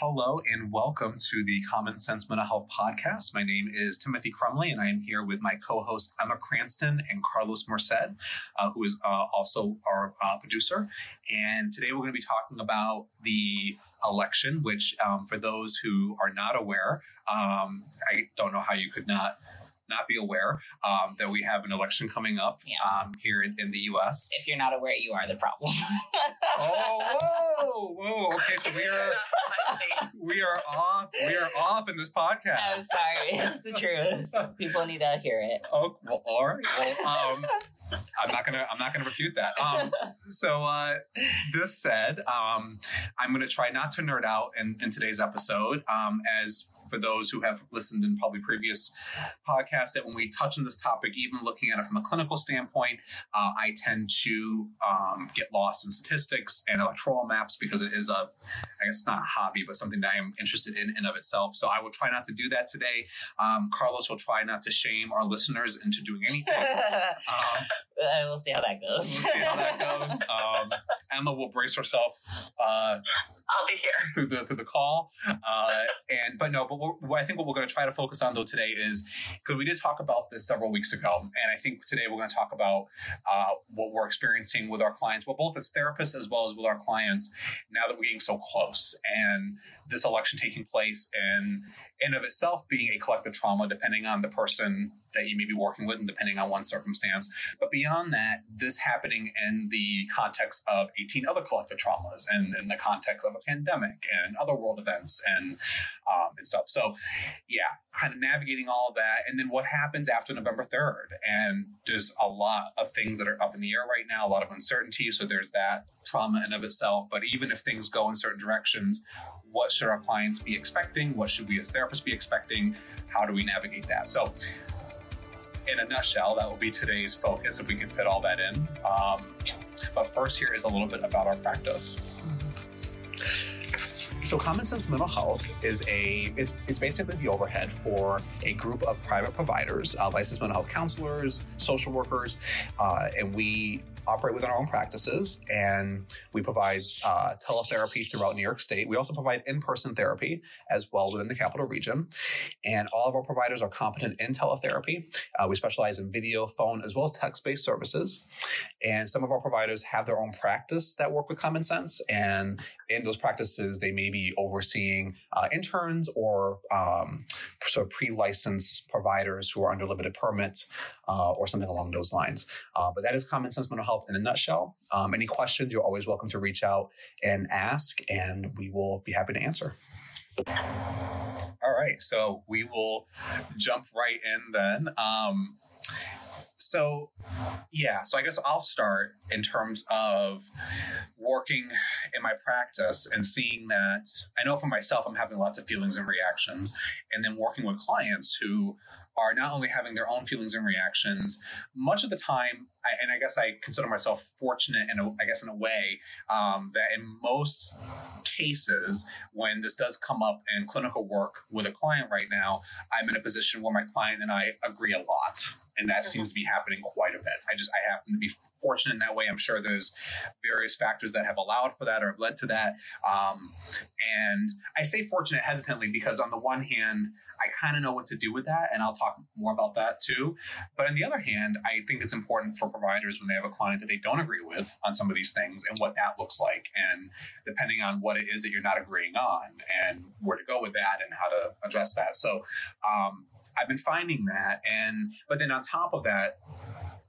Hello and welcome to the Common Sense Mental Health Podcast. My name is Timothy Crumley and I am here with my co host Emma Cranston and Carlos Merced, uh, who is uh, also our uh, producer. And today we're going to be talking about the election, which, um, for those who are not aware, um, I don't know how you could not not be aware um, that we have an election coming up Yeah. um, here in, in the U.S. If you're not aware, you are the problem. oh, whoa, whoa! Okay, so we are we are off. We are off in this podcast. I'm sorry. It's the truth. People need to hear it. Oh, well, all right. Well, um, I'm not gonna. I'm not gonna refute that. Um, so, uh, this said, um, I'm gonna try not to nerd out in, in today's episode. Um, as for those who have listened in probably previous podcasts, that when we touch on this topic, even looking at it from a clinical standpoint, uh, I tend to um, get lost in statistics and electoral maps because it is a, I guess not a hobby, but something that I am interested in in of itself. So I will try not to do that today. Um, Carlos will try not to shame our listeners into doing anything. Um, Uh, we'll see how that we'll goes. see how that goes. Um, Emma will brace herself uh, I'll be here. through the through the call. Uh, and but no, but what, what I think what we're going to try to focus on though today is because we did talk about this several weeks ago, and I think today we're going to talk about uh, what we're experiencing with our clients, well, both as therapists as well as with our clients now that we're getting so close, and this election taking place, and in of itself being a collective trauma, depending on the person that you may be working with and depending on one circumstance. But beyond that, this happening in the context of 18 other collective traumas and in the context of a pandemic and other world events and um, and stuff. So, yeah, kind of navigating all of that. And then what happens after November 3rd? And there's a lot of things that are up in the air right now, a lot of uncertainty. So there's that trauma in of itself. But even if things go in certain directions, what should our clients be expecting? What should we as therapists be expecting? How do we navigate that? So, in a nutshell, that will be today's focus if we can fit all that in. Um, but first, here is a little bit about our practice. So, Common Sense Mental Health is a it's it's basically the overhead for a group of private providers, uh, licensed mental health counselors, social workers, uh, and we operate within our own practices and we provide uh, teletherapy throughout New York State. We also provide in-person therapy as well within the capital region, and all of our providers are competent in teletherapy. Uh, we specialize in video, phone, as well as text-based services. And some of our providers have their own practice that work with Common Sense, and in those practices, they may be overseeing uh, interns or um, sort of pre-licensed providers who are under limited permits uh, or something along those lines. Uh, but that is Common Sense Mental Health in a nutshell. Um, any questions, you're always welcome to reach out and ask, and we will be happy to answer. All right, so we will jump right in then. Um, so, yeah, so I guess I'll start in terms of working in my practice and seeing that I know for myself, I'm having lots of feelings and reactions, and then working with clients who are not only having their own feelings and reactions, much of the time, I, and I guess I consider myself fortunate in a, I guess in a way um, that in most cases, when this does come up in clinical work with a client right now, I'm in a position where my client and I agree a lot. And that seems to be happening quite a bit. I just, I happen to be fortunate in that way. I'm sure there's various factors that have allowed for that or have led to that. Um, and I say fortunate hesitantly because, on the one hand, I kind of know what to do with that, and I'll talk more about that too. But on the other hand, I think it's important for providers when they have a client that they don't agree with on some of these things and what that looks like, and depending on what it is that you're not agreeing on, and where to go with that, and how to address that. So um, I've been finding that, and but then on top of that,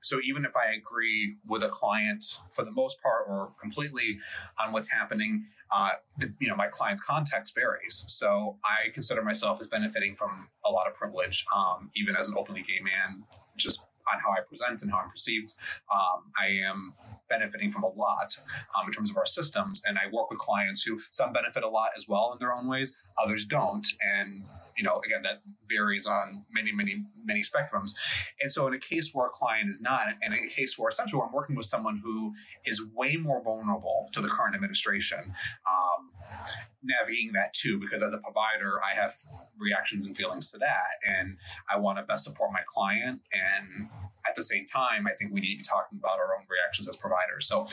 so even if I agree with a client for the most part or completely on what's happening, uh, you know, my client's context varies. So I consider myself as benefiting from a lot of privilege, um, even as an openly gay man, just on how I present and how I'm perceived. Um, I am benefiting from a lot um, in terms of our systems. And I work with clients who some benefit a lot as well in their own ways, others don't. And, you know, again, that varies on many, many, many spectrums. And so in a case where a client is not, and in a case where essentially I'm working with someone who is way more vulnerable to the current administration, um, navigating that too, because as a provider, I have reactions and feelings to that. And I want to best support my client. And at the same time, I think we need to be talking about our own reactions as providers. So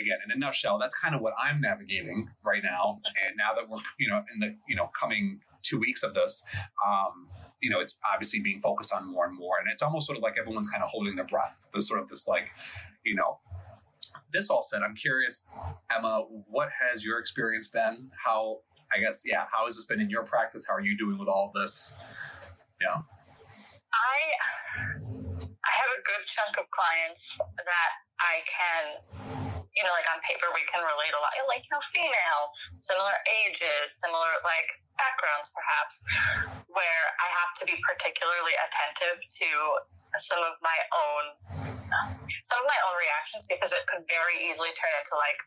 again, in a nutshell, that's kind of what I'm navigating right now. And now that we're, you know, in the, you know, coming two weeks of this, um, you know, it's obviously being focused on more and more. And it's almost sort of like everyone's kind of holding their breath. There's sort of this like, you know, this all said, I'm curious, Emma, what has your experience been? How, I guess, yeah, how has this been in your practice? How are you doing with all this? Yeah. I I have a good chunk of clients that I can, you know, like on paper we can relate a lot. Like you know, female, similar ages, similar like backgrounds, perhaps, where I have to be particularly attentive to some of my own some of my own reactions because it could very easily turn into like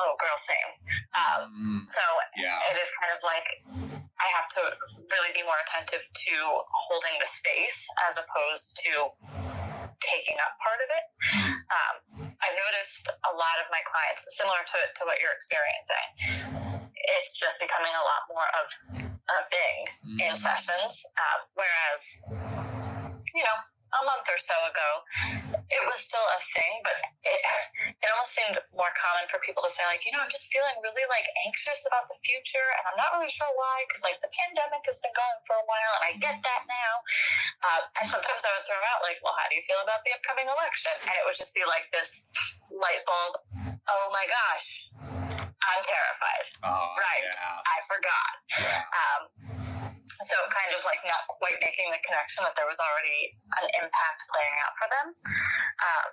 oh girl same um, Mm, so yeah. it is kind of like I have to really be more attentive to holding the space as opposed to taking up part of it. Um, I've noticed a lot of my clients, similar to, to what you're experiencing, it's just becoming a lot more of a thing in mm, sessions. Um, whereas, you know, a month or so ago, it was still a thing, but it, it almost seemed more common for people to say, like, you know, I'm just feeling really like anxious about the future, and I'm not really sure why, because like the pandemic has been going for a while, and I get that Uh, and sometimes I would throw out, like, well, how do you feel about the upcoming election? And it would just be like this light bulb, oh my gosh, I'm terrified. Oh, Right. Yeah. I forgot. yeah. Um, so kind of like not quite making the connection that there was already an impact playing out for them. Um,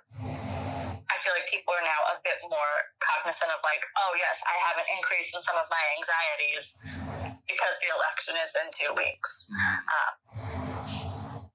I feel like people are now a bit more cognizant of like, oh yes, I have an increase in some of my anxieties because the election is in two weeks. Mm, Um,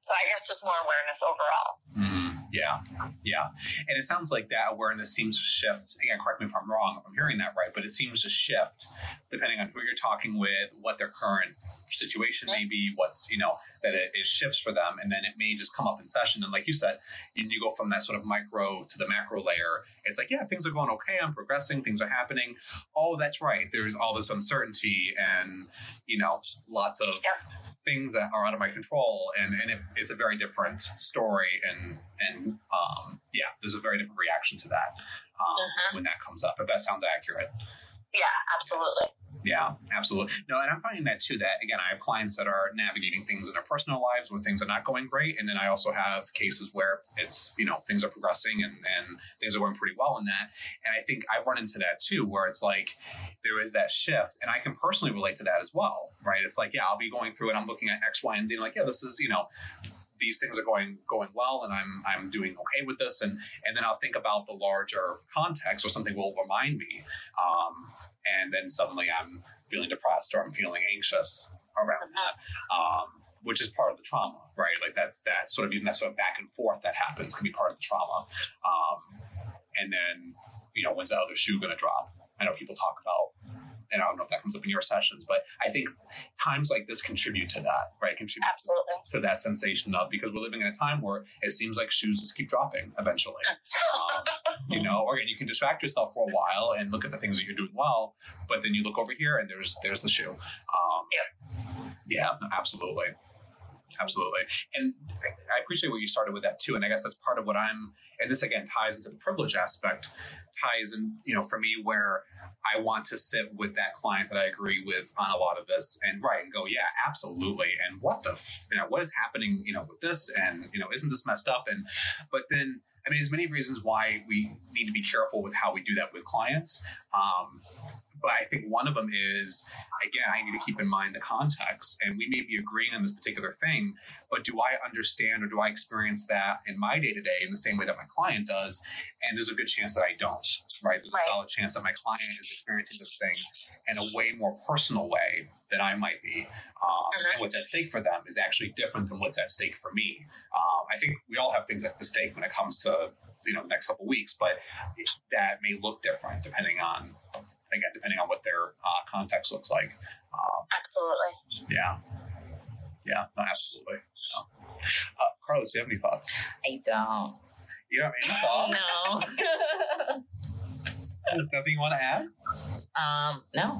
so I guess just more awareness overall. mm, yeah. Yeah. And it sounds like that awareness seems to shift. Again, correct me if I'm wrong, if I'm hearing that right, but it seems to shift depending on who you're talking with, what their current situation may be, what's, you know, that it, it shifts for them. And then it may just come up in session. And like you said, you, you go from that sort of micro to the macro layer. It's like, yeah, things are going okay. I'm progressing. Things are happening. Oh, that's right. There's all this uncertainty and, you know, lots of things that are out of my control. And, and it, it's a very different story. And, and um, yeah, there's a very different reaction to that um, Mhm. when that comes up, if that sounds accurate. Yeah, absolutely. Yeah, absolutely. No, and I'm finding that too. That again, I have clients that are navigating things in their personal lives when things are not going great, and then I also have cases where it's you know things are progressing and and things are going pretty well in that. And I think I've run into that too, where it's like there is that shift, and I can personally relate to that as well, right? It's like yeah, I'll be going through it, I'm looking at X, Y, and Z, and like yeah, this is you know these things are going going well and I'm I'm doing okay with this. And and then I'll think about the larger context or something will remind me um, and then suddenly I'm feeling depressed or I'm feeling anxious around that um, which is part of the trauma right? Like that's that sort of even that sort of back and forth that happens can be part of the trauma. Um, and then you know when's the other shoe going to drop? I know people talk about and I don't know if that comes up in your sessions but I think times like this contribute to that right contribute Absolutely. to that sensation of because we're living in a time where it seems like shoes just keep dropping eventually. Um, you know, or you can distract yourself for a while and look at the things that you're doing well, but then you look over here and there's there's the shoe. Um, yeah, absolutely, absolutely. And I appreciate where you started with that too. And I guess that's part of what I'm. And this again ties into the privilege aspect. Ties in, you know, for me where I want to sit with that client that I agree with on a lot of this and right and go, yeah, absolutely. And what the, f- you know, what is happening, you know, with this and, you know, isn't this messed up? And, but then, I mean, there's many reasons why we need to be careful with how we do that with clients. Um, but I think one of them is, again, I need to keep in mind the context. And we may be agreeing on this particular thing, but do I understand or do I experience that in my day to day in the same way that my client does? And there's a good chance that I don't, right? There's a Right. solid chance that my client is experiencing this thing in a way more personal way than I might be. Um, And what's at stake for them is actually different than what's at stake for me. Um, I think we all have things at the stake when it comes to you know the next couple weeks, but that may look different depending on again depending on what their uh, context looks like. Um, Absolutely. yeah, yeah, no, absolutely. So, uh, Carlos, do you have any thoughts? I don't. You don't have any thoughts? No. Nothing you want to add? um, no.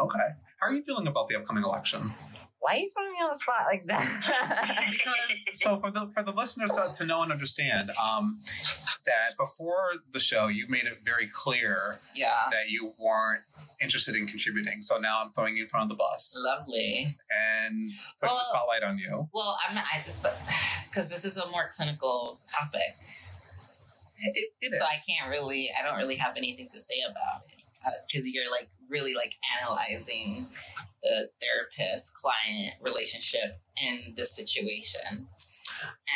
Okay. How are you feeling about the upcoming election? Why are you throwing me on the spot like that? because so for the for the listeners to, to know and understand um, that before the show you made it very clear yeah. that you weren't interested in contributing. So now i'm throwing you in front of the bus. Lovely. and putting Well- the spotlight on you. Well, I'm I just because this is a more clinical topic, it, it so I can't really, I don't really have anything to say about it uh, because you're like really like analyzing the therapist client relationship in this situation,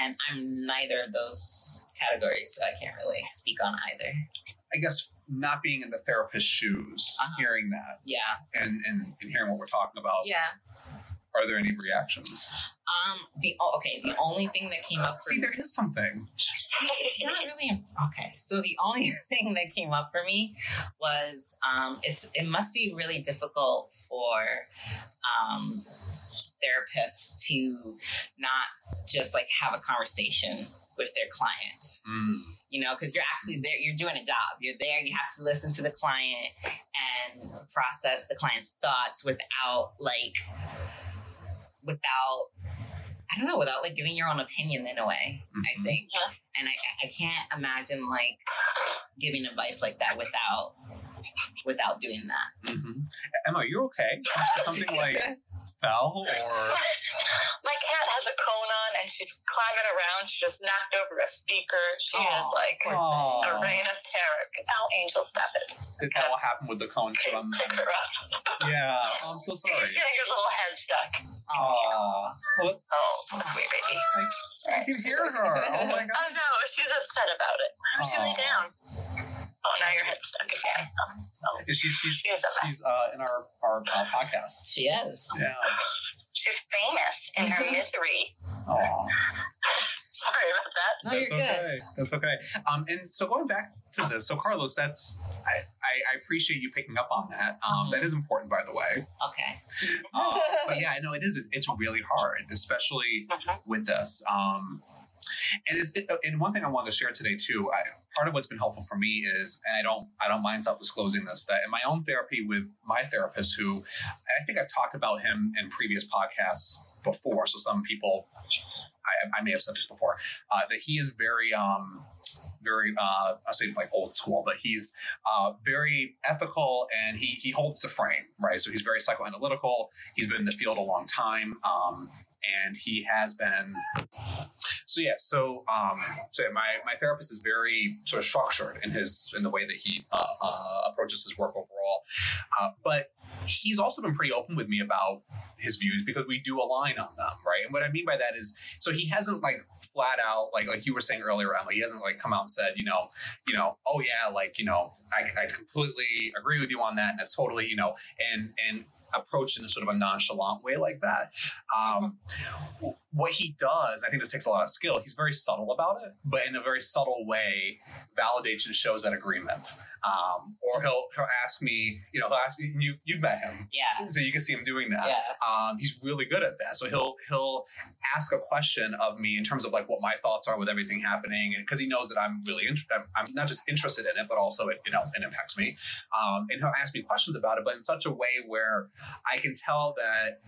and I'm neither of those categories, so I can't really speak on either. i guess not being in the therapist's shoes Uh-huh. hearing that Yeah, and, and and hearing what we're talking about yeah. are there any reactions Um, the okay, the only thing that came up for see there is something it's not really okay. So the only thing that came up for me was um, it's it must be really difficult for um, therapists to not just like have a conversation with their clients Mm. you know because you're actually there you're doing a job you're there you have to listen to the client and process the client's thoughts without like without i don't know without like giving your own opinion in a way i Mhm. think Yeah. and I, I can't imagine like giving advice like that without without doing that Mhm. emma you okay something like fell or My cat has a cone on and she's climbing around. She just knocked over a speaker. She is Aw. like a oh reign of terror. Oh, Angel, stop it. did that all happen with the cone Pick, from pick her up. yeah oh, i'm so sorry She's getting her little head stuck. Aw. Well, Oh, sweet baby. I can hear her. Oh my god. Oh no, she's upset about it. Why don't you lay down? Oh, now your head's stuck again. Oh, so She's she's she is a mess. she's uh, in our our uh, podcast. she is Yeah. She's famous in her misery. Oh, Sorry about that. no that's you're good okay. That's okay. Um, and so going back to this, so Carlos, that's I, I, I appreciate you picking up on that. Um, that is important, by the way. okay Uh, but yeah, I know it is. It's really hard, especially Mhm. with this. Um, and it's, it, and one thing I wanted to share today too. I, part of what's been helpful for me is, and I don't I don't mind self disclosing this, that in my own therapy with my therapist, who I think I've talked about him in previous podcasts before. So some people, I, I may have said this before, uh, that he is very um, very uh I say like old school, but he's uh very ethical and he he holds the frame, right? So he's very psychoanalytical. He's been in the field a long time. Um and he has been so yeah so um so yeah, my my therapist is very sort of structured in his in the way that he uh, uh, approaches his work overall. Uh, but he's also been pretty open with me about his views because we do align on them right? And what i mean by that is so he hasn't like flat out like like you were saying earlier Emma, he hasn't like come out and said you know you know oh yeah like you know i, I completely agree with you on that and it's totally you know and and approached in a sort of a nonchalant way like that. Um, what he does, I think this takes a lot of skill. He's very subtle about it, but in a very subtle way, validates and shows that agreement. Um, or he'll he'll ask me, you know, he'll ask me, you you've met him, yeah so you can see him doing that. yeah Um, he's really good at that. So he'll he'll ask a question of me in terms of like what my thoughts are with everything happening, and because he knows that I'm really interested. I'm, I'm not just interested in it, but also it you know it impacts me. Um, and he'll ask me questions about it, but in such a way where I can tell that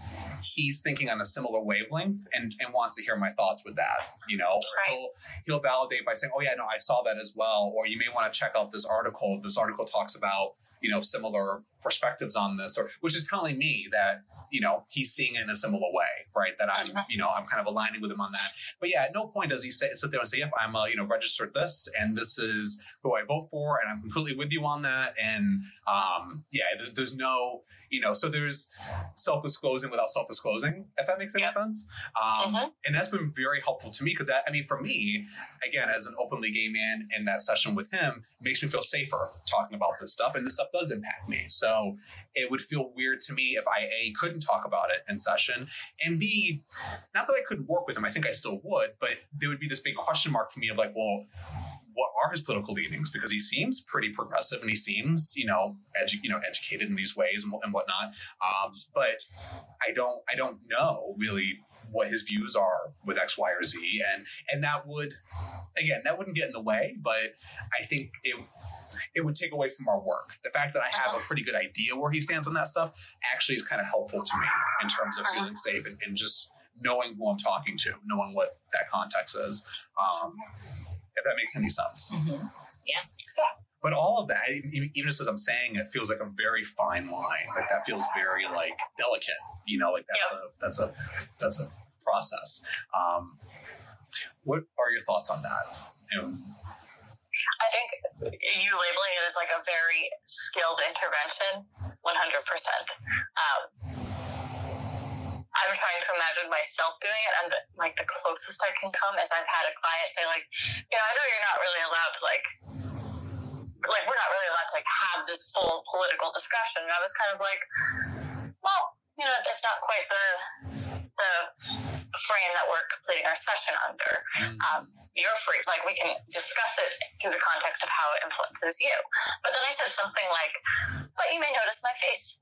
he's thinking on a similar wavelength and, and wants to hear my thoughts with that. You know, Right. he'll he'll validate by saying, "Oh yeah, no, I saw that as well," or you may want to check out this article. This article talks about you know similar perspectives on this, or which is telling me that you know he's seeing it in a similar way, right? That I'm Mhm. you know I'm kind of aligning with him on that. But yeah, at no point does he say sit there and say, "Yep, I'm uh, you know registered this, and this is who I vote for, and I'm completely with you on that." And um, yeah, there, there's no you know, so there's self disclosing without self disclosing, if that makes any Yep. sense. Um, Mhm. And that's been very helpful to me because I mean, for me, again, as an openly gay man in that session with him, makes me feel safer talking about this stuff, and this stuff does impact me. So it would feel weird to me if I a couldn't talk about it in session, and b not that I couldn't work with him. I think I still would, but there would be this big question mark for me of like, well, what are his political leanings because he seems pretty progressive and he seems you know edu- you know educated in these ways and, and whatnot. Um, but I don't I don't know really what his views are with X, Y, or Z, and and that would again that wouldn't get in the way, but I think it it would take away from our work. The fact that I have a pretty good idea where he stands on that stuff actually is kind of helpful to me in terms of Uh-huh. feeling safe and, and just knowing who I'm talking to, knowing what that context is. Um, if that makes any sense. Mhm. Yeah. But all of that, even just as I'm saying it, feels like a very fine line. Like that feels very like delicate. You know, like that's a that's a that's a process. Um, what are your thoughts on that? And I think you labeling it as like a very skilled intervention, 100%. Um, I'm trying to imagine myself doing it, and the, like the closest I can come is I've had a client say, like, you know, I know you're not really allowed to like, like we're not really allowed to like have this full political discussion. And I was kind of like, well, you know, it's not quite the the frame that we're completing our session under um, you're free. Like we can discuss it through the context of how it influences you. But then I said something like, "But you may notice my face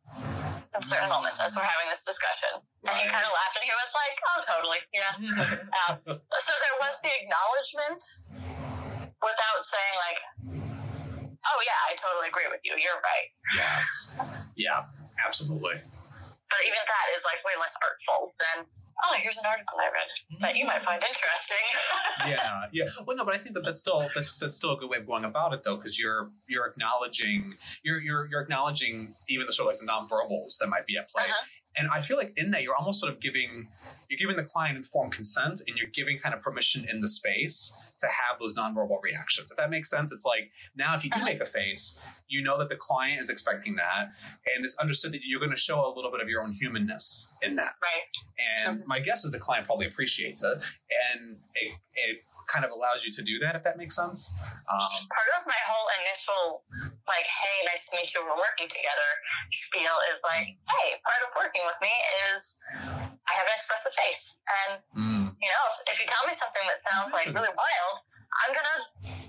in certain moments as we're having this discussion." And he kind of laughed and he was like, "Oh, totally, yeah." Um, so there was the acknowledgement without saying like, "Oh yeah, I totally agree with you. You're right." yes, yeah, absolutely. But even that is like way less artful than. Oh, here's an article I read that you might find interesting. yeah, yeah. Well, no, but I think that that's still that's that's still a good way of going about it, though, because you're you're acknowledging you're you're you're acknowledging even the sort of like the nonverbals that might be at play. Uh-huh. And I feel like in that you're almost sort of giving you're giving the client informed consent, and you're giving kind of permission in the space to have those nonverbal reactions. If that makes sense, it's like now if you do Uh-huh. make a face, you know that the client is expecting that, and it's understood that you're going to show a little bit of your own humanness in that. right. And my guess is the client probably appreciates it, and it, it kind of allows you to do that if that makes sense. Um, part of my whole initial like hey nice to meet you we're working together spiel is like hey part of working with me is i have an expressive face. And mm, you know if, if you tell me something that sounds like really wild i'm gonna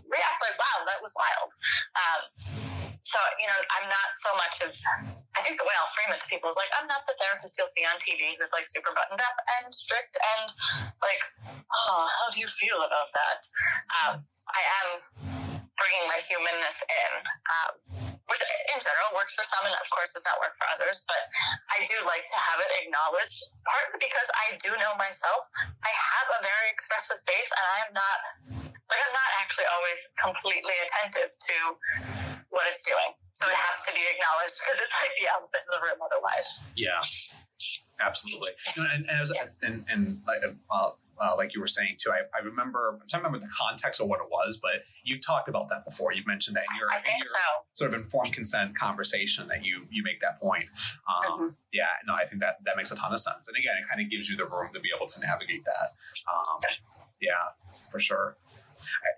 react like wow that was wild um, so you know i'm not so much of i think the way i'll frame it to people is like i'm not the therapist you'll see on tv who's like super buttoned up and strict and like oh how do you feel about that um, i am bringing my humanness in, um, which in general works for some and of course does not work for others. But I do like to have it acknowledged, partly because I do know myself. I have a very expressive face, and I am not actually always completely attentive to what it's doing. So it has to be acknowledged because it's like the elephant in the room otherwise. yeah, absolutely. And, and, as, and, and like, uh, uh, like you were saying too, I, I remember, I'm trying to remember the context of what it was, but you talked about that before. You mentioned that in your, in your so. sort of informed consent conversation that you you make that point. Um, Yeah, no, I think that that makes a ton of sense. And again, it kind of gives you the room to be able to navigate that. Um, yeah, for sure.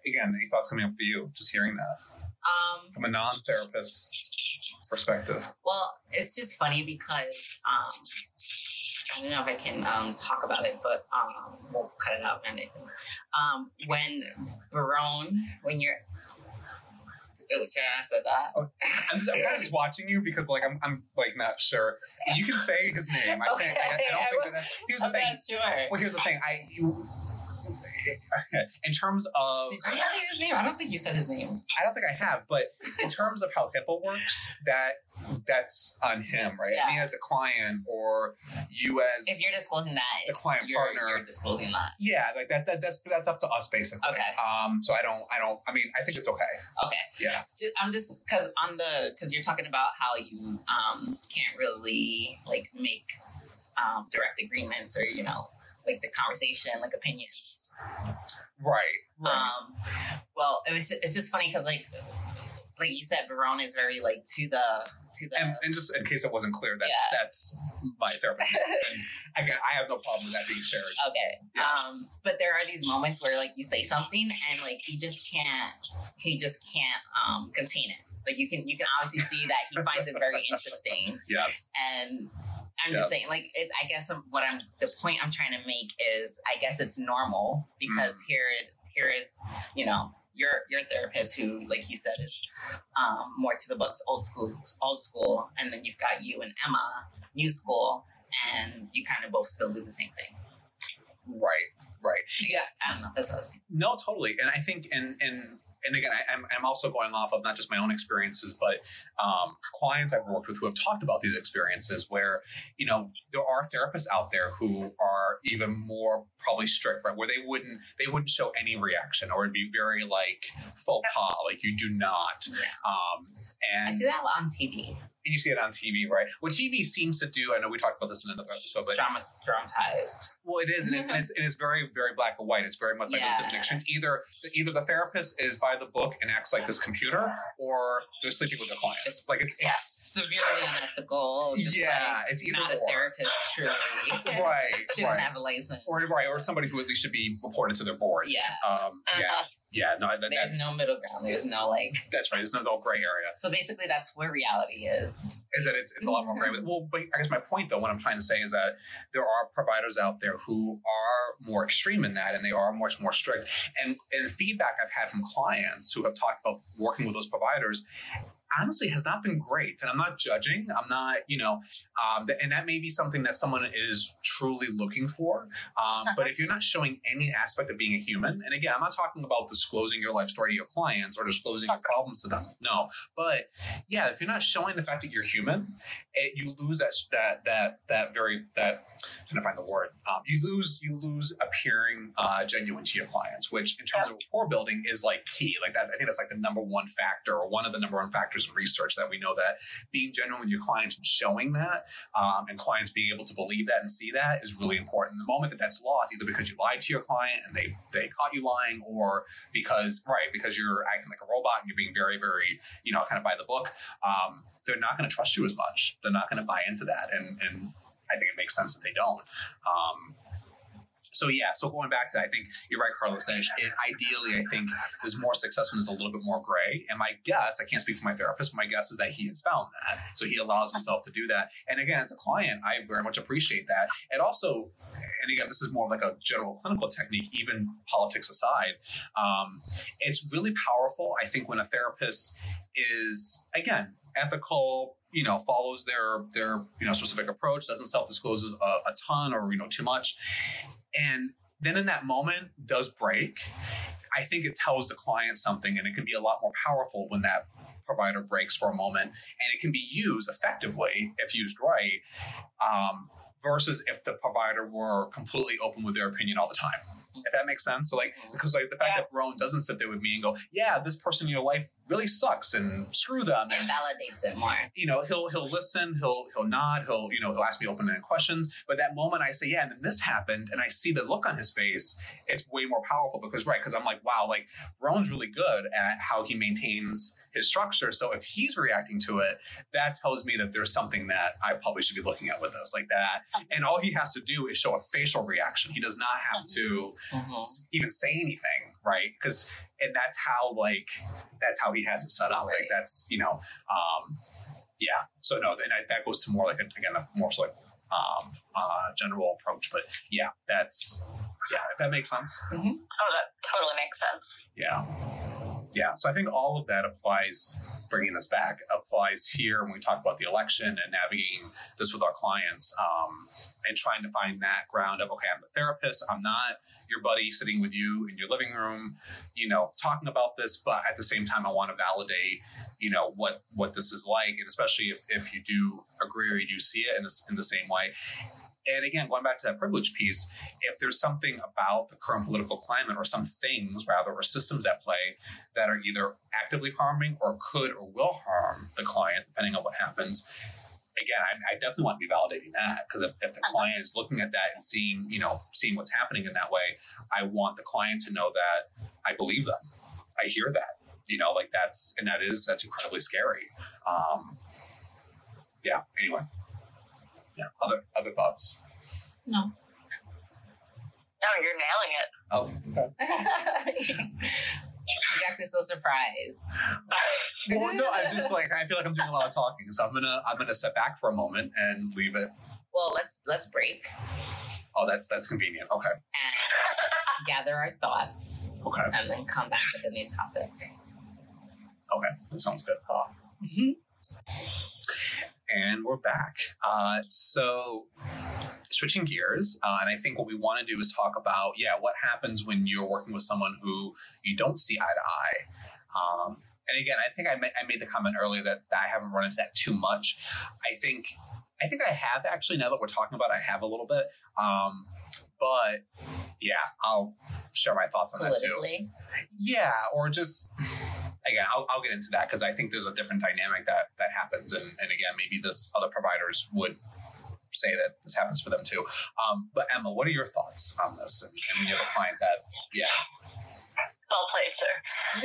Again, any thoughts coming up for you? Just hearing that Um, from a non-therapist perspective. well, it's just funny because um, I don't know if I can um, talk about it, but um, we'll cut it out. And um, when Barone, when you're Oh, should I said that? I'm just, I'm kind of just watching you because like I'm, I'm like not sure. You can say his name. I can't. I, I Okay, don't I think will- that. Here's the I'm thing. sure. Well, here's the thing. I you. In terms of, Did you say his name? I don't think you said his name. I don't think I have, but in terms of how HIPAA works, that that's on him, right? Yeah. Me as the client, or you as If you're disclosing that, The client you're, partner. you're disclosing that. yeah, like that, that. That's that's up to us basically. Okay. Um. So I don't. I don't. I mean, I think it's okay. Okay. Yeah. I'm just because on the because you're talking about how you um can't really like make um direct agreements or you know like the conversation like opinions. Right. Right. Um, well, it was it's just funny because like like you said, Verona is very like to the to the. and, and just in case it wasn't clear, that's Yeah. that's my therapist. and again, I have no problem with that being shared. Okay. Yeah. Um, but there are these moments where like you say something and like he just can't he just can't um contain it. Like you can you can obviously see that he finds it very interesting Yes. and I'm just saying like it, I guess what I'm the point I'm trying to make is I guess it's normal because Mm. here here is you know your your therapist who, like you said, is um, more to the books, old school, old school, and then you've got you and Emma, new school, and you kind of both still do the same thing. Right, right. Yes, I don't know. That's what I was thinking. No, totally. And I think, and and and again, I, am I'm also going off of not just my own experiences, but um, clients I've worked with who have talked about these experiences where, you know, there are therapists out there who are even more probably strict, right? Where they wouldn't, they wouldn't show any reaction or it'd be very like faux pas, like you do not. Um, and I see that on TV you see it on TV, right? What TV seems to do, I know we talked about this in another episode, but Drama, dramatized. Well, it is, and, it, and it's, it is very, very black and white. It's very much like Yeah. those. Either either the therapist is by the book and acts like this computer, or they're sleeping with their clients. Like it's, yeah, it's severely unethical. Just yeah, like, it's either not a therapist, truly. right, Shouldn't right, have a license. or right, or somebody who at least should be reported to their board. yeah. Um, yeah, Uh-huh. yeah, no, that, There's that's no middle ground. There's no like. that's right. There's no, no gray area. So basically, that's where reality is. is that it's, it's a lot more gray. Well, but I guess my point though, what I'm trying to say is that there are providers out there who are more extreme in that, and they are much more strict. And and feedback I've had from clients who have talked about working with those providers honestly has not been great. And I'm not judging. I'm not, you know, um, and that may be something that someone is truly looking for. Um, But if you're not showing any aspect of being a human, and again, I'm not talking about disclosing your life story to your clients or disclosing your problems to them. No, but yeah, if you're not showing the fact that you're human, it, you lose that that that that very that. I'm trying to find the word. Um, you lose you lose appearing uh, genuine to your clients, which in terms of rapport building is like key. Like that, I think that's like the number one factor, or one of the number one factors in research that we know that being genuine with your clients and showing that, um, and clients being able to believe that and see that is really important. The moment that that's lost, either because you lied to your client and they they caught you lying, or because right because you're acting like a robot and you're being very very you know kind of by the book, um, they're not going to trust you as much. They're not going to buy into that, and and I think it makes sense that they don't. Um, so yeah, so going back to that, I think you're right, Carlos. It, ideally, I think there's more success when there's a little bit more gray. And my guess, I can't speak for my therapist, but my guess is that he has found that. So he allows himself to do that. And again, as a client, I very much appreciate that. And also, and again, this is more of like a general clinical technique, even politics aside. Um, it's really powerful, I think, when a therapist is again ethical you know follows their their you know specific approach doesn't self-discloses a, a ton or you know too much and then in that moment does break i think it tells the client something and it can be a lot more powerful when that provider breaks for a moment and it can be used effectively if used right. Um, versus if the provider were completely open with their opinion all the time if that makes sense? So like mm-hmm. because like the fact that Rowan doesn't sit there with me and go yeah this person in your life really sucks and screw them It and validates it more. you know he'll he'll listen he'll he'll nod he'll you know he'll ask me open-ended questions. But that moment i say yeah and then this happened and i see the look on his face it's way more powerful because right because i'm like wow like Rowan's really good at how he maintains his structure. So if he's reacting to it that tells me that there's something that i probably should be looking at with this like that. And all he has to do is show a facial reaction. He does not have to Mhm. even say anything right? Because and that's how like that's how he has it set up. Like that's you know um yeah. So no and I, that goes to more like a, again a more so like um uh general approach but yeah that's yeah if that makes sense Mm-hmm. Oh, that totally makes sense. yeah yeah so i think all of that applies bringing this back applies here when we talk about the election and navigating this with our clients um, and trying to find that ground of okay i'm the therapist i'm not your buddy sitting with you in your living room you know talking about this but at the same time i want to validate you know what what this is like and especially if, if you do agree or you do see it in, this, in the same way. And again, going back to that privilege piece, if there's something about the current political climate or some things rather or systems at play that are either actively harming or could or will harm the client, depending on what happens, again, I, I definitely want to be validating that because if, if the client is looking at that and seeing, you know, seeing what's happening in that way, I want the client to know that I believe them. I hear that, you know, like that's, and that is, that's incredibly scary. Um, yeah. Anyway. Yeah. Other, other thoughts. No. No, you're nailing it. Oh, okay. you acted so surprised. Well, no, I just like I feel like I'm doing a lot of talking, so I'm gonna I'm gonna step back for a moment and leave it. Well, let's let's break Oh, that's that's convenient. Okay. and gather our thoughts, Okay. and then come back with a new topic. Okay. That sounds good. Mm-hmm. And we're back. Uh, so, switching gears, uh, and I think what we want to do is talk about, yeah, what happens when you're working with someone who you don't see eye to eye. Um, and again, I think I, ma- I made the comment earlier that, that I haven't run into that too much. I think I think I have actually. Now that we're talking about, it, I have a little bit. Um, but yeah, I'll share my thoughts on that too. Yeah, or just again, I'll, I'll get into that because I think there's a different dynamic that that happens, and, and again, maybe this other providers would say that this happens for them too. Um, but Emma, what are your thoughts on this? And, and when you have a client that, yeah, Well played, sir.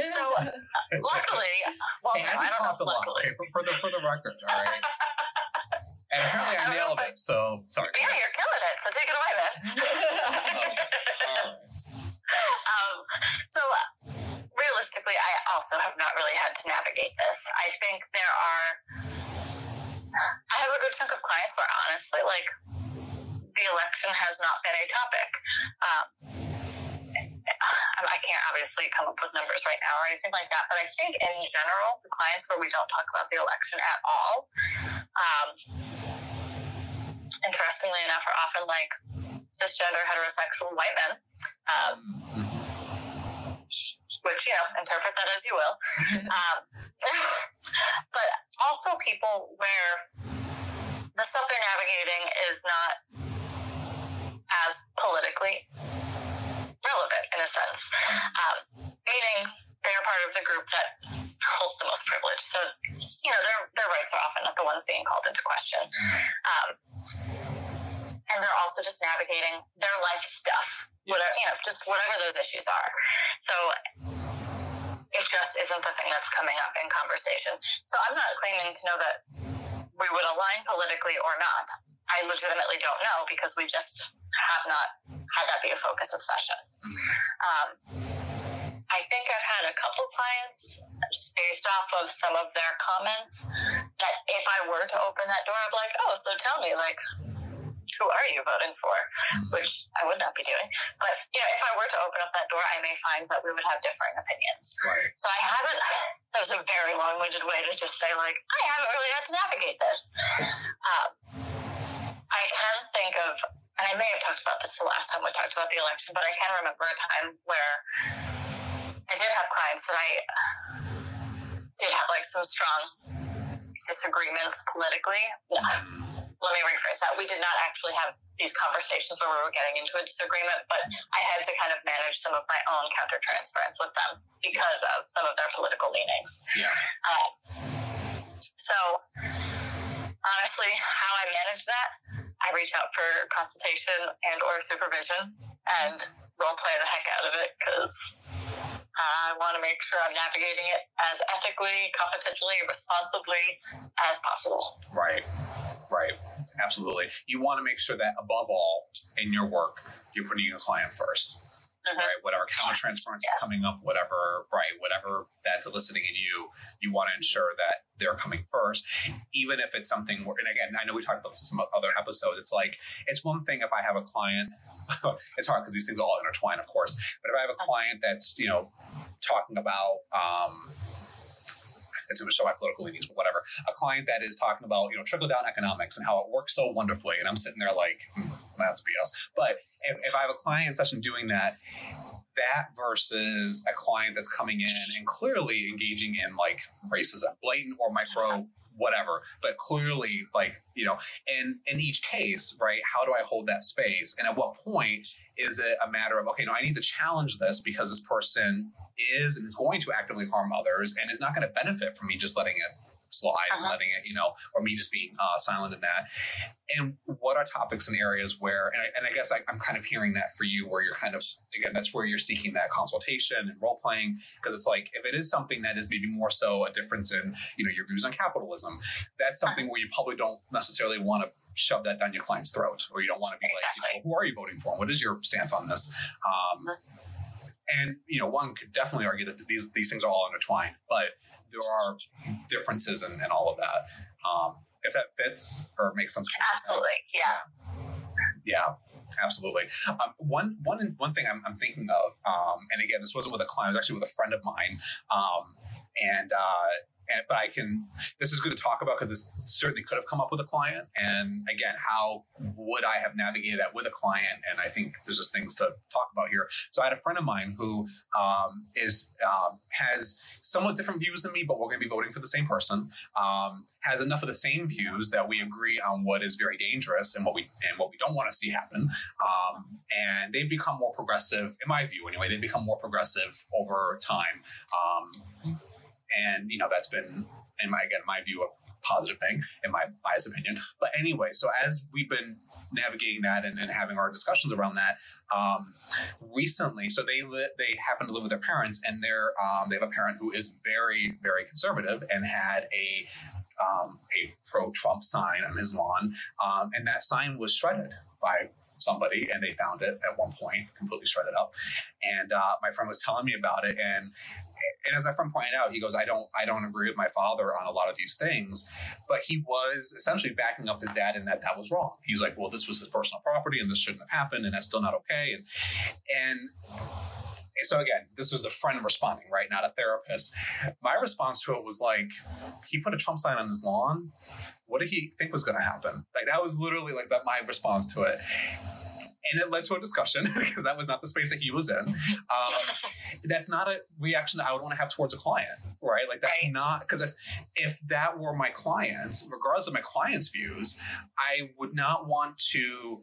So, luckily, well, hey, no, I I don't know. talked a lot Luckily, okay, for, for the for the record, all right. And apparently, I I don't know nailed it. So sorry. yeah, you're killing it. So take it away, man. Okay, all right. um, so realistically, I also have not really had to navigate this. I think there are, I have a good chunk of clients where honestly, like, the election has not been a topic. Um, I can't obviously come up with numbers right now or anything like that, but I think in general, the clients where we don't talk about the election at all, um, interestingly enough, are often like cisgender heterosexual white men. Um, which you know interpret that as you will. Um, but also people where the stuff they're navigating is not as politically relevant in a sense. Um, meaning they're part of the group that holds the most privilege. So you know their, their rights are often not the ones being called into question. Um, and they're also just navigating their life stuff whatever you know just whatever those issues are. So it just isn't the thing that's coming up in conversation. So i'm not claiming to know that we would align politically or not. I legitimately don't know because we just have not had that be a focus of session. Um, i think i've had a couple clients just based off of some of their comments that if i were to open that door i'd be like oh so tell me like who are you voting for? Which I would not be doing. But you know, if I were to open up that door, I may find that we would have differing opinions. Right. So I haven't. That was a very long-winded way to just say like I haven't really had to navigate this. Um, I can think of, and I may have talked about this the last time we talked about the election, but I can remember a time where I did have clients that I did have like some strong disagreements politically. Let me rephrase that. We did not actually have these conversations where we were getting into a disagreement, but I had to kind of manage some of my own countertransference with them because of some of their political leanings. Yeah. Um, so, honestly, how I manage that, I reach out for consultation and or supervision and role play the heck out of it because I want to make sure I'm navigating it as ethically, competently, responsibly as possible. Right. Right. Absolutely. You want to make sure that above all in your work, you're putting your client 1st Mhm. Right. Whatever countertransference is coming up, whatever, right, whatever that's eliciting in you, you want to ensure that they're coming first, even if it's something where, and again, I know we talked about this in some other episodes. It's like, it's one thing if I have a client, it's hard because these things all intertwine, of course, but if I have a client that's, you know, talking about, um, it's going to show my political leanings, but whatever. A client that is talking about, you know, trickle down economics and how it works so wonderfully. And I'm sitting there like, hmm, that's BS. But if, if I have a client session doing that, that versus a client that's coming in and clearly engaging in like racism, blatant or micro, whatever, but clearly like, you know, in, in each case, right, how do I hold that space? And at what point is it a matter of, okay, no, I need to challenge this because this person is and is going to actively harm others and is not going to benefit from me just letting it slide and Uh-huh. letting it, you know, or me just being uh, silent in that. And what are topics and areas where, and I, and I guess I, I'm kind of hearing that for you, where you're kind of, again, that's where you're seeking that consultation and role playing. Because it's like, if it is something that is maybe more so a difference in, you know, your views on capitalism, that's something where you probably don't necessarily want to shove that down your client's throat, or you don't want to be like, who are you voting for? What is your stance on this? Um, and you know, one could definitely argue that these these things are all intertwined, but there are differences in, in all of that. Um, if that fits or makes sense, Absolutely, yeah. yeah. Absolutely. Um, one, one, one thing I'm, I'm thinking of, um, and again, this wasn't with a client; it was actually with a friend of mine, um, and uh, and, but I can. This is good to talk about because this certainly could have come up with a client. And again, how would I have navigated that with a client? And I think there's just things to talk about here. So I had a friend of mine who um, is um, has somewhat different views than me, but we're going to be voting for the same person. Um, has enough of the same views that we agree on what is very dangerous and what we and what we don't want to see happen. Um, and they've become more progressive, in my view, anyway. They've become more progressive over time um, and you know that's been in my again my view a positive thing in my biased opinion. But anyway so as we've been navigating that and, and having our discussions around that um, recently so they li- they happen to live with their parents and they're um, they have a parent who is very very conservative and had a um, a pro Trump sign on his lawn um, and that sign was shredded by somebody and they found it at one point completely shredded up. And uh, my friend was telling me about it and and as my friend pointed out, he goes, I don't, I don't agree with my father on a lot of these things, but he was essentially backing up his dad in that that was wrong. He's like, well, this was his personal property, and this shouldn't have happened, and that's still not okay. And and so again, this was the friend responding, right? Not a therapist. My response to it was like, he put a Trump sign on his lawn. What did he think was going to happen? Like that was literally like that. My response to it and it led to a discussion because that was not the space that he was in. Um, that's not a reaction that I would want to have towards a client, right? Like that's right. not because if if that were my client, regardless of my client's views, I would not want to.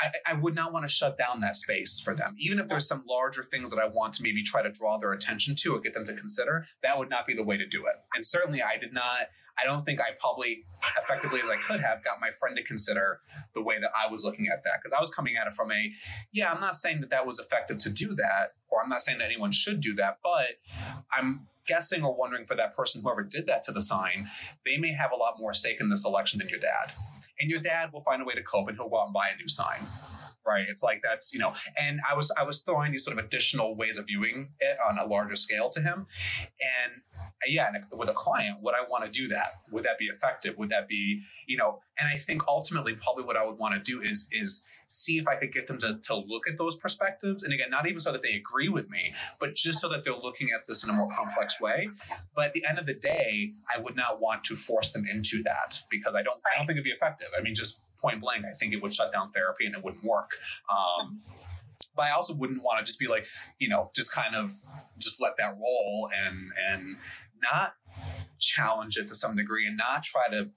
I, I would not want to shut down that space for them, even if there's some larger things that I want to maybe try to draw their attention to or get them to consider. That would not be the way to do it. And certainly, I did not I don't think I probably effectively as I could have got my friend to consider the way that I was looking at that. Because I was coming at it from a yeah I'm not saying that that was effective to do that or I'm not saying that anyone should do that but I'm guessing or wondering for that person whoever did that to the sign they may have a lot more stake in this election than your dad. And your dad will find a way to cope and he'll go out and buy a new sign right? It's like that's you know, and I was I was throwing these sort of additional ways of viewing it on a larger scale to him, and uh, yeah, and with a client, would I want to do that? Would that be effective? Would that be you know? And I think ultimately, probably what I would want to do is is see if I could get them to, to look at those perspectives. And again, not even so that they agree with me, but just so that they're looking at this in a more complex way. But at the end of the day, I would not want to force them into that because I don't I don't think it'd be effective. I mean, just point blank, I think it would shut down therapy and it wouldn't work. Um, but I also wouldn't want to just be like, you know, just kind of just let that roll and and not challenge it to some degree and not try to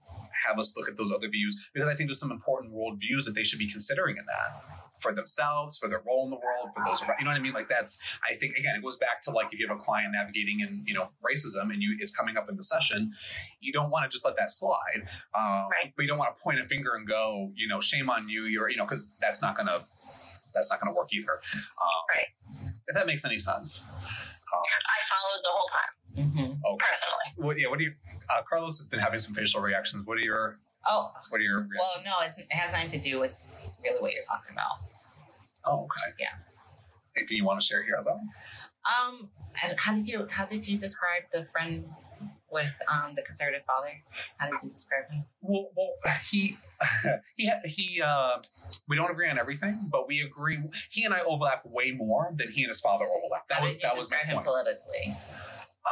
have us look at those other views because I think there's some important world views that they should be considering in that for themselves, for their role in the world, for those around. You know what I mean? Like that's, I think, again, it goes back to like if you have a client navigating in, you know, racism and you it's coming up in the session, you don't want to just let that slide. Um, right. But you don't want to point a finger and go, you know, shame on you. You're, you know, because that's not going to, that's not going to work either. Um, right. If that makes any sense. Um, I followed the whole time. Mm-hmm. Okay. Personally. What, yeah. What do you, uh, Carlos has been having some facial reactions. What are your, Oh, what are your? Reactions? Well, no, it has nothing to do with really what you're talking about. Oh, okay. Yeah. Anything you want to share here, though? Um, how did you how did you describe the friend with um the conservative father? How did you describe him? Well, well, he he he. Uh, we don't agree on everything, but we agree. He and I overlap way more than he and his father overlap. That how was that was my him point. politically.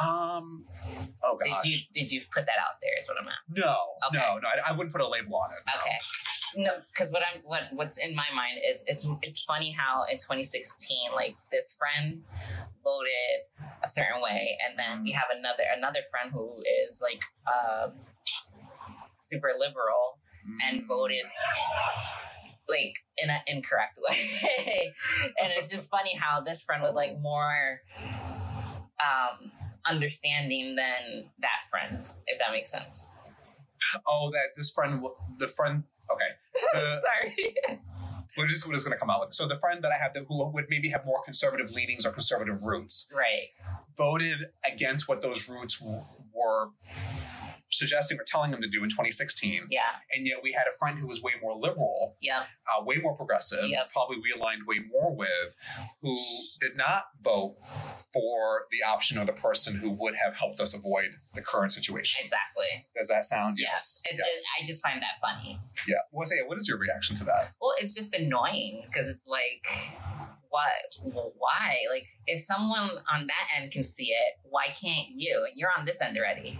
Um. Oh gosh. Did you did you put that out there? Is what I'm asking. No, okay. no, no. I, I, wouldn't put a label on it. No. Okay. No, because what I'm what what's in my mind is it's it's funny how in 2016 like this friend voted a certain way, and then we have another another friend who is like um, super liberal and mm. voted like in an incorrect way, and it's just funny how this friend was like more um, understanding than that friend, if that makes sense. Oh, that this friend, the friend Okay. Uh, Sorry. We're just, we're just going to come out with it. So the friend that I have that who would maybe have more conservative leanings or conservative roots, right, voted against what those roots w- were suggesting or telling them to do in 2016. Yeah. And yet we had a friend who was way more liberal, Yep. uh, way more progressive, Yep. probably we aligned way more with, who did not vote for the option or the person who would have helped us avoid the current situation. Exactly. Does that sound? Yeah. Yes. It, yes. it, I just find that funny. yeah. Well, say, what is your reaction to that? Well, it's just annoying because it's like, what? Why? Like, if someone on that end can see it, why can't you? And you're on this end already.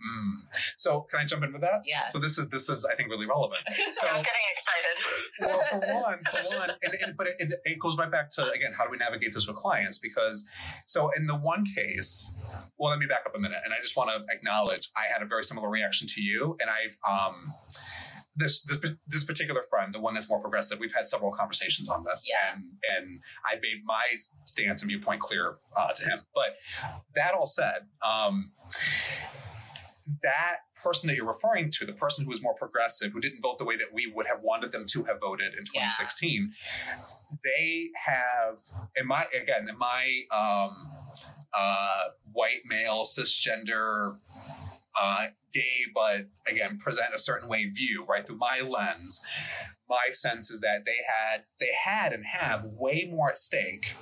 Mm. So can I jump in with that? Yeah. So this is this is I think really relevant. So I'm getting excited. well, for one, for one, and, and, but it, it goes right back to again, how do we navigate this with clients? Because so in the one case, well, let me back up a minute, and I just want to acknowledge I had a very similar reaction to you, and I've um. This, this this particular friend, the one that's more progressive, we've had several conversations on this, Yeah. and and I made my stance and viewpoint clear uh, to him. But that all said, um, that person that you're referring to, the person who was more progressive, who didn't vote the way that we would have wanted them to have voted in Yeah. 2016, they have, in my again, in my um, uh, white male cisgender. Uh, gay, but again, present a certain way view, right through my lens. My sense is that they had, they had, and have way more at stake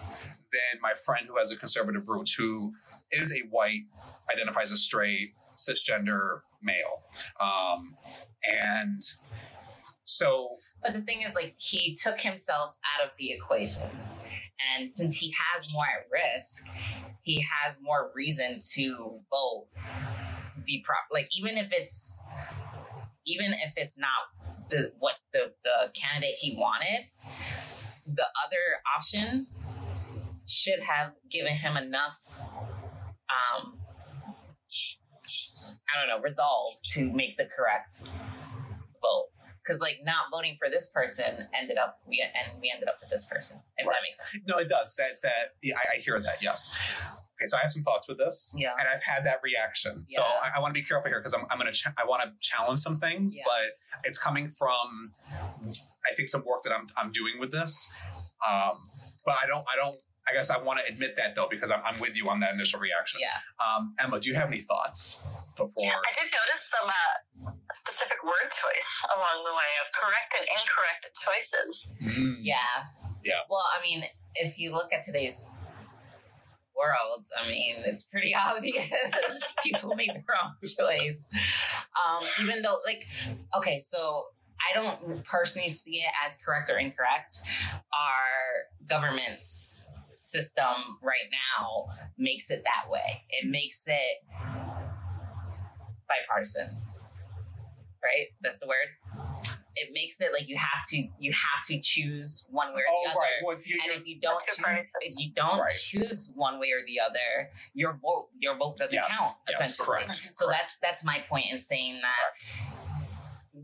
than my friend who has a conservative roots, who is a white, identifies as straight, cisgender male. Um, and so, But the thing is, like, he took himself out of the equation. And since he has more at risk, he has more reason to vote the prop. Like, even if it's, even if it's not the what the the candidate he wanted, the other option should have given him enough. Um, I don't know, resolve to make the correct vote because like not voting for this person ended up we and we ended up with this person if Right. that makes sense no, it does. That, that, yeah, I, I hear that, yes. Okay, so I have some thoughts with this. Yeah. And I've had that reaction. So Yeah. I, I want to be careful here because I'm, I'm going to, ch- I want to challenge some things, Yeah. but it's coming from, I think, some work that I'm, I'm doing with this. Um, but I don't, I don't, I guess I want to admit that though, because I'm, I'm with you on that initial reaction. yeah Um, Emma, do you have any thoughts before? Yeah, I did notice some uh, specific word choice along the way of correct and incorrect choices. Mm. yeah Yeah. well i mean if you look at today's world i mean it's pretty obvious people make the wrong choice um even though like okay so I don't personally see it as correct or incorrect. Our government's system right now makes it that way. It makes it bipartisan. Right? That's the word. It makes it like you have to you have to choose one way or Oh, the other. right. Well, you, And if you don't choose, if you don't Right. choose one way or the other, your vote your vote doesn't Yes. count. Yes, essentially, correct. so Correct. that's that's my point in saying that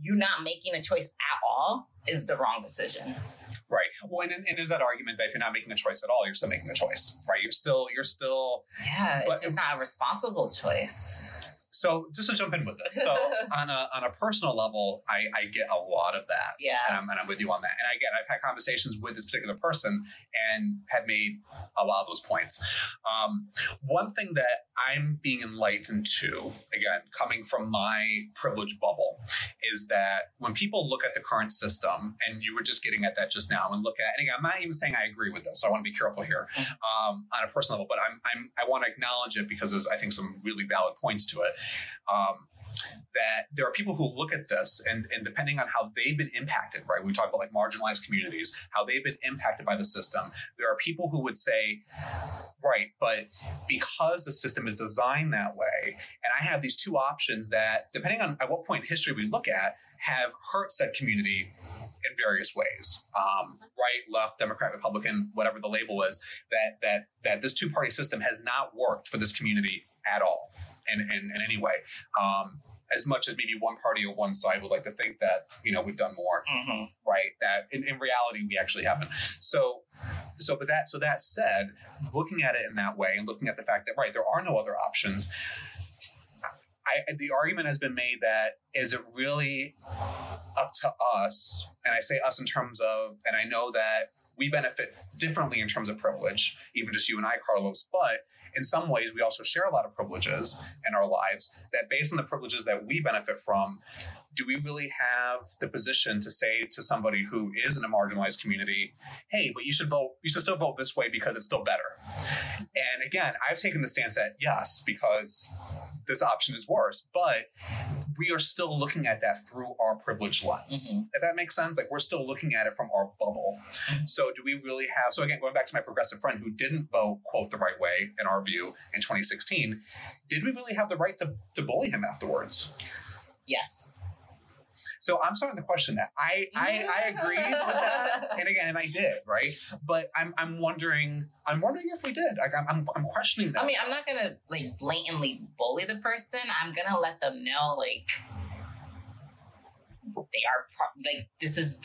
you not making a choice at all is the wrong decision. right. Well, and, and there's that argument that if you're not making a choice at all, you're still making a choice, right? You're still, you're still, Yeah, it's But- just not a responsible choice. So just to jump in with this, so on a on a personal level, I, I get a lot of that, Yeah. and I'm, and I'm with you on that. And again, I've had conversations with this particular person and had made a lot of those points. Um, one thing that I'm being enlightened to, again, coming from my privileged bubble, is that when people look at the current system, and you were just getting at that just now, and look at, and again, I'm not even saying I agree with this, so I want to be careful here um, on a personal level, but I'm, I'm I want to acknowledge it because there's I think some really valid points to it. Um, that there are people who look at this and, and depending on how they've been impacted, right? We talk about like marginalized communities, how they've been impacted by the system. There are people who would say, right, but because the system is designed that way, and I have these two options that, depending on at what point in history we look at, have hurt said community in various ways, um, right, left, Democrat, Republican, whatever the label is. That that that this two party system has not worked for this community at all, in in, in any way. Um, as much as maybe one party or one side would like to think that you know we've done more, Mm-hmm. right? That in, in reality we actually haven't. So, so but that so that said, looking at it in that way and looking at the fact that right there are no other options. I, the argument has been made that is it really up to us, and I say us in terms of, and I know that we benefit differently in terms of privilege, even just you and I, Carlos. But in some ways, we also share a lot of privileges in our lives that, based on the privileges that we benefit from, do we really have the position to say to somebody who is in a marginalized community, hey, but you should vote, you should still vote this way because it's still better? And again, I've taken the stance that yes, because this option is worse, but we are still looking at that through our privilege lens. Mhm. If that makes sense, like we're still looking at it from our bubble. So do we really have? So again, going back to my progressive friend who didn't vote quote the right way in our view in 2016, did we really have the right to to bully him afterwards? Yes. So I'm starting to question that. I I, I agree with that, and again, and I did right, but I'm I'm wondering I'm wondering if we did. Like I'm I'm, I'm questioning that. I mean, I'm not gonna like blatantly bully the person. I'm gonna let them know like they are pro- like this is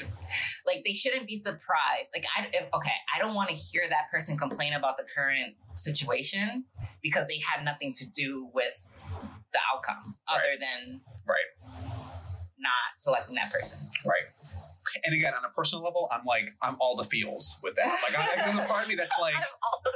like they shouldn't be surprised. Like I if, okay, I don't want to hear that person complain about the current situation because they had nothing to do with the outcome other than right. Not selecting that person. Right. And again, on a personal level, I'm like, I'm all the feels with that. Like, I, there's a part of me that's like, I'm all the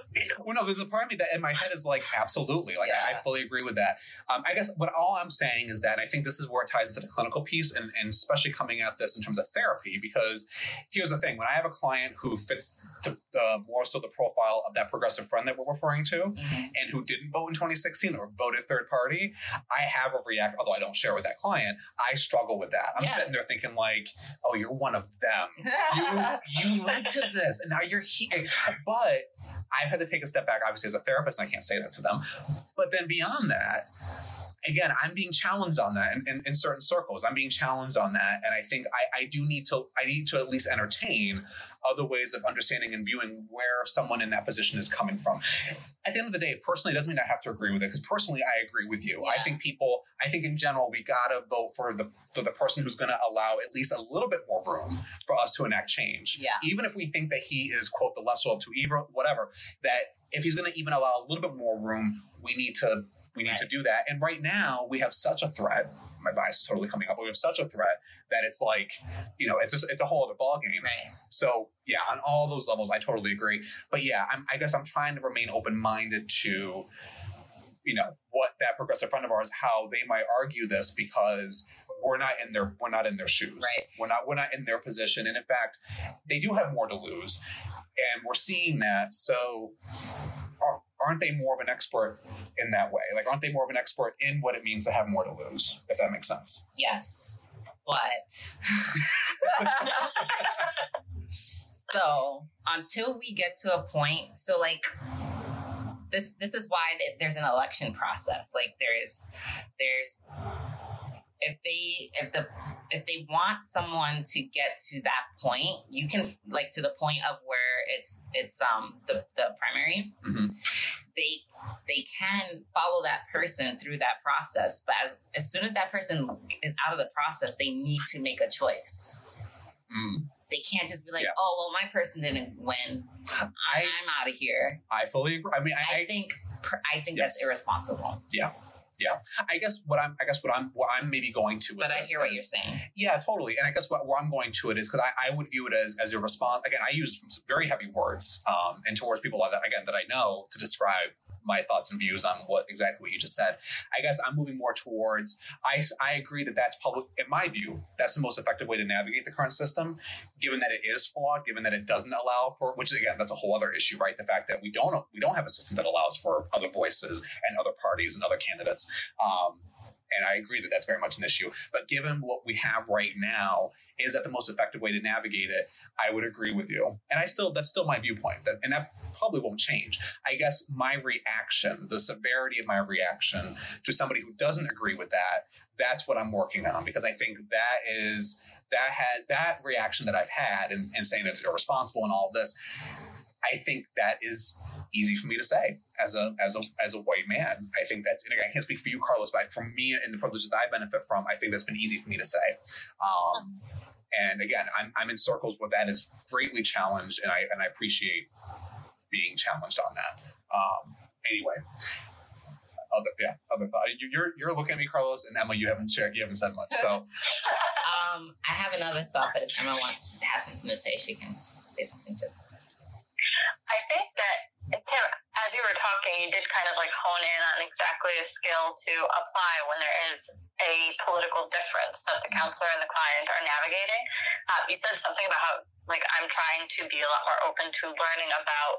well, no, there's a part of me that in my head is like, absolutely. Like, I, I fully agree with that. Um, I guess what all I'm saying is that I think this is where it ties into the clinical piece and, and especially coming at this in terms of therapy, because here's the thing when I have a client who fits uh, more so the profile of that progressive friend that we're referring to, Mhm. and who didn't vote in 2016 or voted third party, I have a react. Although I don't share with that client, I struggle with that. I'm Yeah. sitting there thinking like, "Oh, you're one of them. You you led to this, and now you're here." But I've had to take a step back, obviously, as a therapist, and I can't say that to them. But then beyond that. Again, I'm being challenged on that in, in, in certain circles. I'm being challenged on that, and I think I, I do need to. I need to at least entertain other ways of understanding and viewing where someone in that position is coming from. At the end of the day, personally, it doesn't mean I have to agree with it because personally, I agree with you. I think people, I think in general, we gotta vote for the for the person who's going to allow at least a little bit more room for us to enact change. Yeah. Even if we think that he is quote the lesser of two evil, whatever. That if he's going to even allow a little bit more room, we need to we need to do that. And right now, we have such a threat. My bias is totally coming up, but we have such a threat that it's like, you know, it's just it's a whole other ballgame. Right. So yeah, on all those levels, I totally agree. But yeah, I'm, I guess I'm trying to remain open minded to, you know, what that progressive friend of ours, how they might argue this because we're not in their we're not in their shoes. Right. We're not we're not in their position, and in fact, they do have more to lose, and we're seeing that. So. Are, Aren't they more of an expert in that way? Like, aren't they more of an expert in what it means to have more to lose? If that makes sense. Yes. But so until we get to a point, so like this this is why there's an election process. Like there is there's if they if the if they want someone to get to that point, you can like to the point of where it's it's um the the primary. Mhm. They they can follow that person through that process, but as as soon as that person is out of the process, they need to make a choice. Mm. They can't just be like, Yeah. "Oh, well, my person didn't win. I I'm out of here." I fully agree. I mean, I, I think I think Yes. that's irresponsible. I guess what I'm, I guess what I'm, what I'm maybe going to. But I hear what you're saying. Yeah, totally. And I guess what, where I'm going to it is because I, I would view it as as a response. Again, I use very heavy words, um, and towards people like that again that I know to describe my thoughts and views on what exactly what you just said. I guess I'm moving more towards. I I agree that that's public. In my view, that's the most effective way to navigate the current system, given that it is flawed, given that it doesn't allow for. Which again, that's a whole other issue, right? The fact that we don't we don't have a system that allows for other voices and other parties and other candidates. Um, and I agree that that's very much an issue. But given what we have right now, is that the most effective way to navigate it? I would agree with you, and I still that's still my viewpoint. That and that probably won't change. I guess my reaction, the severity of my reaction to somebody who doesn't agree with that, that's what I'm working on because I think that is that had that reaction that I've had and, and saying that it's irresponsible and all of this. I think that is easy for me to say as a as a as a white man. I think that's and I can't speak for you, Carlos, but for me and the privileges that I benefit from, I think that's been easy for me to say. Um, and again, I'm, I'm in circles where that is greatly challenged, and I and I appreciate being challenged on that. Um, anyway, other yeah, other thought. You- You're you're looking at me, Carlos, and Emma. You haven't shared. You haven't said much. So Um, I have another thought, but if Emma wants has something to say, she can say something too. I think that Tim, as you were talking, you did kind of like hone in on exactly a skill to apply when there is a political difference that the counselor and the client are navigating. Uh, you said something about how, like, I'm trying to be a lot more open to learning about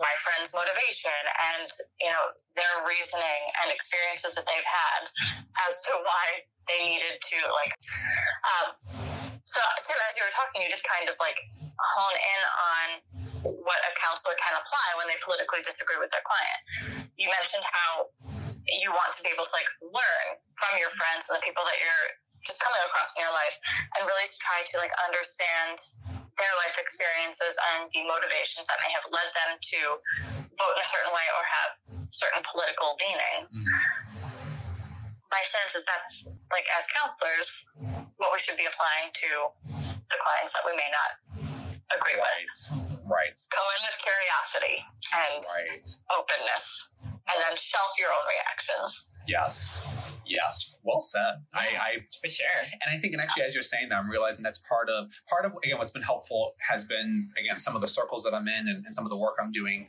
my friend's motivation and you know their reasoning and experiences that they've had as to why they needed to like um, so tim as you were talking you just kind of like hone in on what a counselor can apply when they politically disagree with their client. You mentioned how you want to be able to like learn from your friends and the people that you're just coming across in your life and really try to like understand their life experiences and the motivations that may have led them to vote in a certain way or have certain political leanings. Mm. My sense is that's like as counselors, what we should be applying to the clients that we may not agree right. with. Right. Go in with curiosity and Right. openness, and then shelf your own reactions. Yes. Yes. Well said. I, I For sure. and I think, and actually, as you're saying that, I'm realizing that's part of part of again what's been helpful has been again some of the circles that I'm in and, and some of the work I'm doing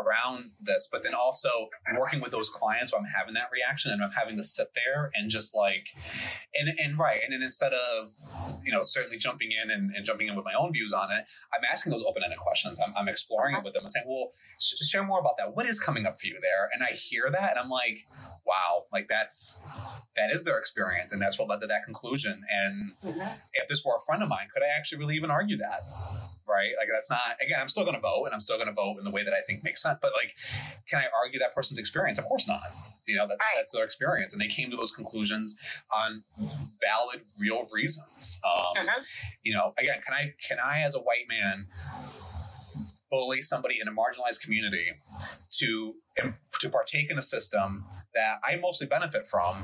around this, but then also working with those clients where I'm having that reaction and I'm having to sit there and just like, and and right, and then instead of you know certainly jumping in and, and jumping in with my own views on it, I'm asking those open ended questions. I'm, I'm exploring it uh-huh. with them and saying, well, sh- share more about that. What is coming up for you there? And I hear that and I'm like, wow, like that's that is their experience and that's what led to that conclusion. And mm-hmm. if this were a friend of mine, could I actually really even argue that? Right? Like that's not again, I'm still gonna vote and I'm still gonna vote in the way that I think makes sense. But like, can I argue that person's experience? Of course not. You know, that's Right. that's their experience. And they came to those conclusions on valid, real reasons. Um, Mhm. you know, again, can I can I as a white man bully somebody in a marginalized community to to partake in a system that I mostly benefit from,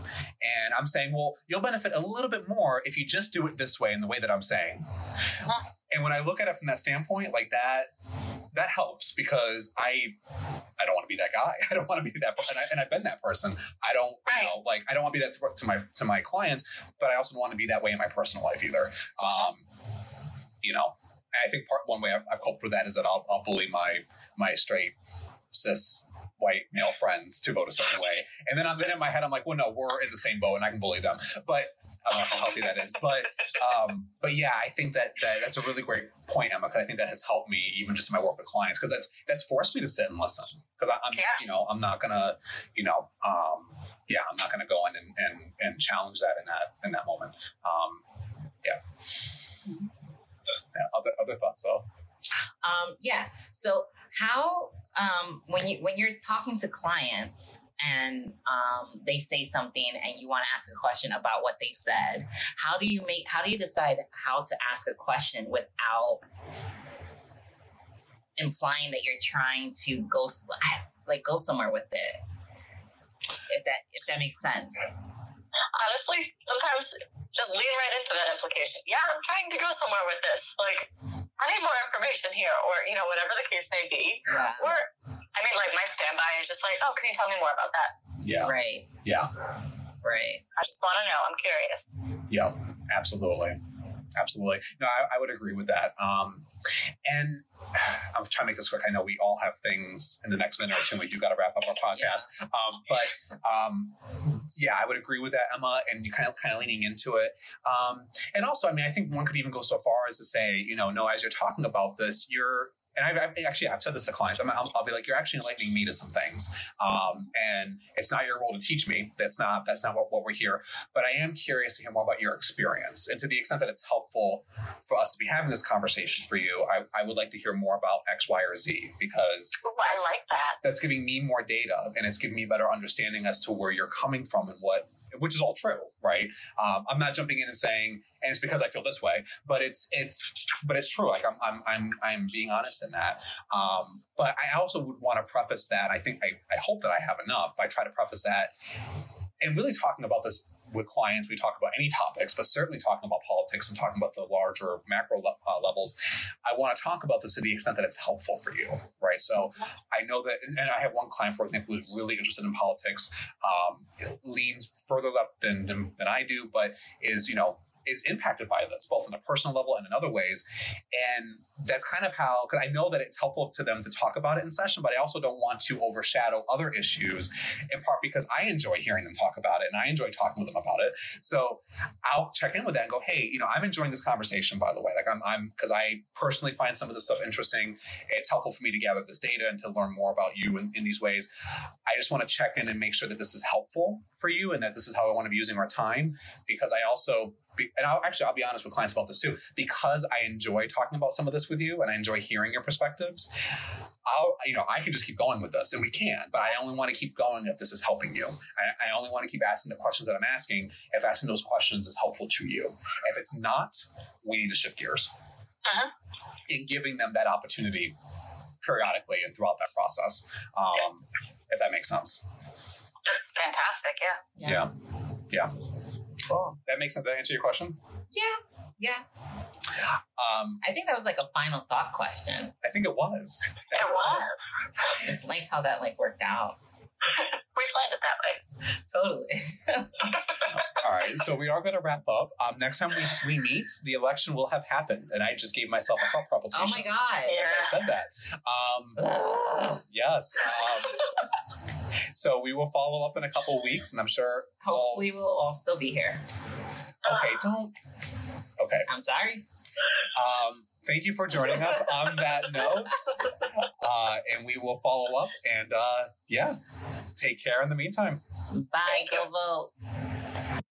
and I'm saying, well, you'll benefit a little bit more if you just do it this way in the way that I'm saying. And when I look at it from that standpoint, like that, that helps because I, I don't want to be that guy. I don't want to be that, and, I, and I've been that person. I don't, you know, like I don't want to be that to, to my to my clients, but I also don't want to be that way in my personal life either. Um, you know, I think part one way I've, I've coped with that is that I'll, I'll bully my my straight cis white male friends to vote a certain way, and then I'm then in my head I'm like, well, no, we're in the same boat, and I can bully them. But I don't know how healthy that is. But um, but yeah, I think that, that that's a really great point, Emma. Because I think that has helped me even just in my work with clients because that's that's forced me to sit and listen because I'm Yeah. you know I'm not gonna you know um, yeah I'm not gonna go in and, and and challenge that in that in that moment. Um, yeah. yeah. Other other thoughts though. Um, yeah. So how um, when you when you're talking to clients and um, they say something and you want to ask a question about what they said, how do you make how do you decide how to ask a question without implying that you're trying to go like go somewhere with it? If that if that makes sense. Honestly, sometimes just lean right into that implication. Yeah, I'm trying to go somewhere with this. Like, I need more information here, or you know, whatever the case may be. Yeah. Or, I mean, like my standby is just like, oh, can you tell me more about that? Yeah. Right. Yeah. Right. I just want to know. I'm curious. Yeah, absolutely. Absolutely. No, I, I would agree with that. Um, and I'm trying to make this quick. I know we all have things in the next minute or two. We do got to wrap up our podcast. Um, but um, yeah, I would agree with that, Emma. And you kind of kind of leaning into it. Um, and also, I mean, I think one could even go so far as to say, you know, no, as you're talking about this, you're and I've, I've actually I've said this to clients. I'm, I'll, I'll be like, you're actually enlightening me to some things, um, and it's not your role to teach me. That's not that's not what, what we're here. But I am curious to hear more about your experience, and to the extent that it's helpful for us to be having this conversation for you, I, I would like to hear more about X, Y, or Z because Ooh, I like that. that's giving me more data and it's giving me a better understanding as to where you're coming from and what which is all true right? Um, i'm not jumping in and saying and it's because i feel this way but it's it's but it's true. Like i'm i'm i'm, I'm being honest in that. Um, but i also would want to preface that i think I, I hope that i have enough but i try to preface that and really talking about this with clients we talk about any topics but certainly talking about politics and talking about the larger macro le- uh, levels i want to talk about this to the extent that it's helpful for you right? So I know that, and I have one client, for example, who's really interested in politics, um, leans further left than, than, than I do, but is, you know, is impacted by this, both on a personal level and in other ways. And that's kind of how, because I know that it's helpful to them to talk about it in session, but I also don't want to overshadow other issues, in part because I enjoy hearing them talk about it and I enjoy talking with them about it. So I'll check in with that and go, hey, you know, I'm enjoying this conversation, by the way. Like I'm, I'm, because I personally find some of this stuff interesting. It's helpful for me to gather this data and to learn more about you in, in these ways. I just want to check in and make sure that this is helpful for you and that this is how I want to be using our time because I also and I'll actually I'll be honest with clients about this too because I enjoy talking about some of this with you and I enjoy hearing your perspectives. I'll you know I can just keep going with this and we can, but I only want to keep going if this is helping you. I, I only want to keep asking the questions that I'm asking if asking those questions is helpful to you. If it's not, we need to shift gears Uh-huh. in giving them that opportunity periodically and throughout that process. Um, if that makes sense. That's fantastic. Yeah. Yeah. Yeah. Cool. That makes sense. Did I answer your question? Yeah. Yeah. Um, I think that was like a final thought question. I think it was. It was. It's nice how that like worked out. We planned it that way. Totally. All right, so we are going to wrap up. Um, next time we, we meet, the election will have happened, and I just gave myself a thought palpitation. oh my god. Yeah. As I said that. Um, yes. Um, so we will follow up in a couple weeks, and I'm sure. we'll- Hopefully we'll all still be here. okay, don't. Okay. I'm sorry. Um, thank you for joining us on that note, uh, and we will follow up. And uh, yeah, take care in the meantime. Bye. Go vote.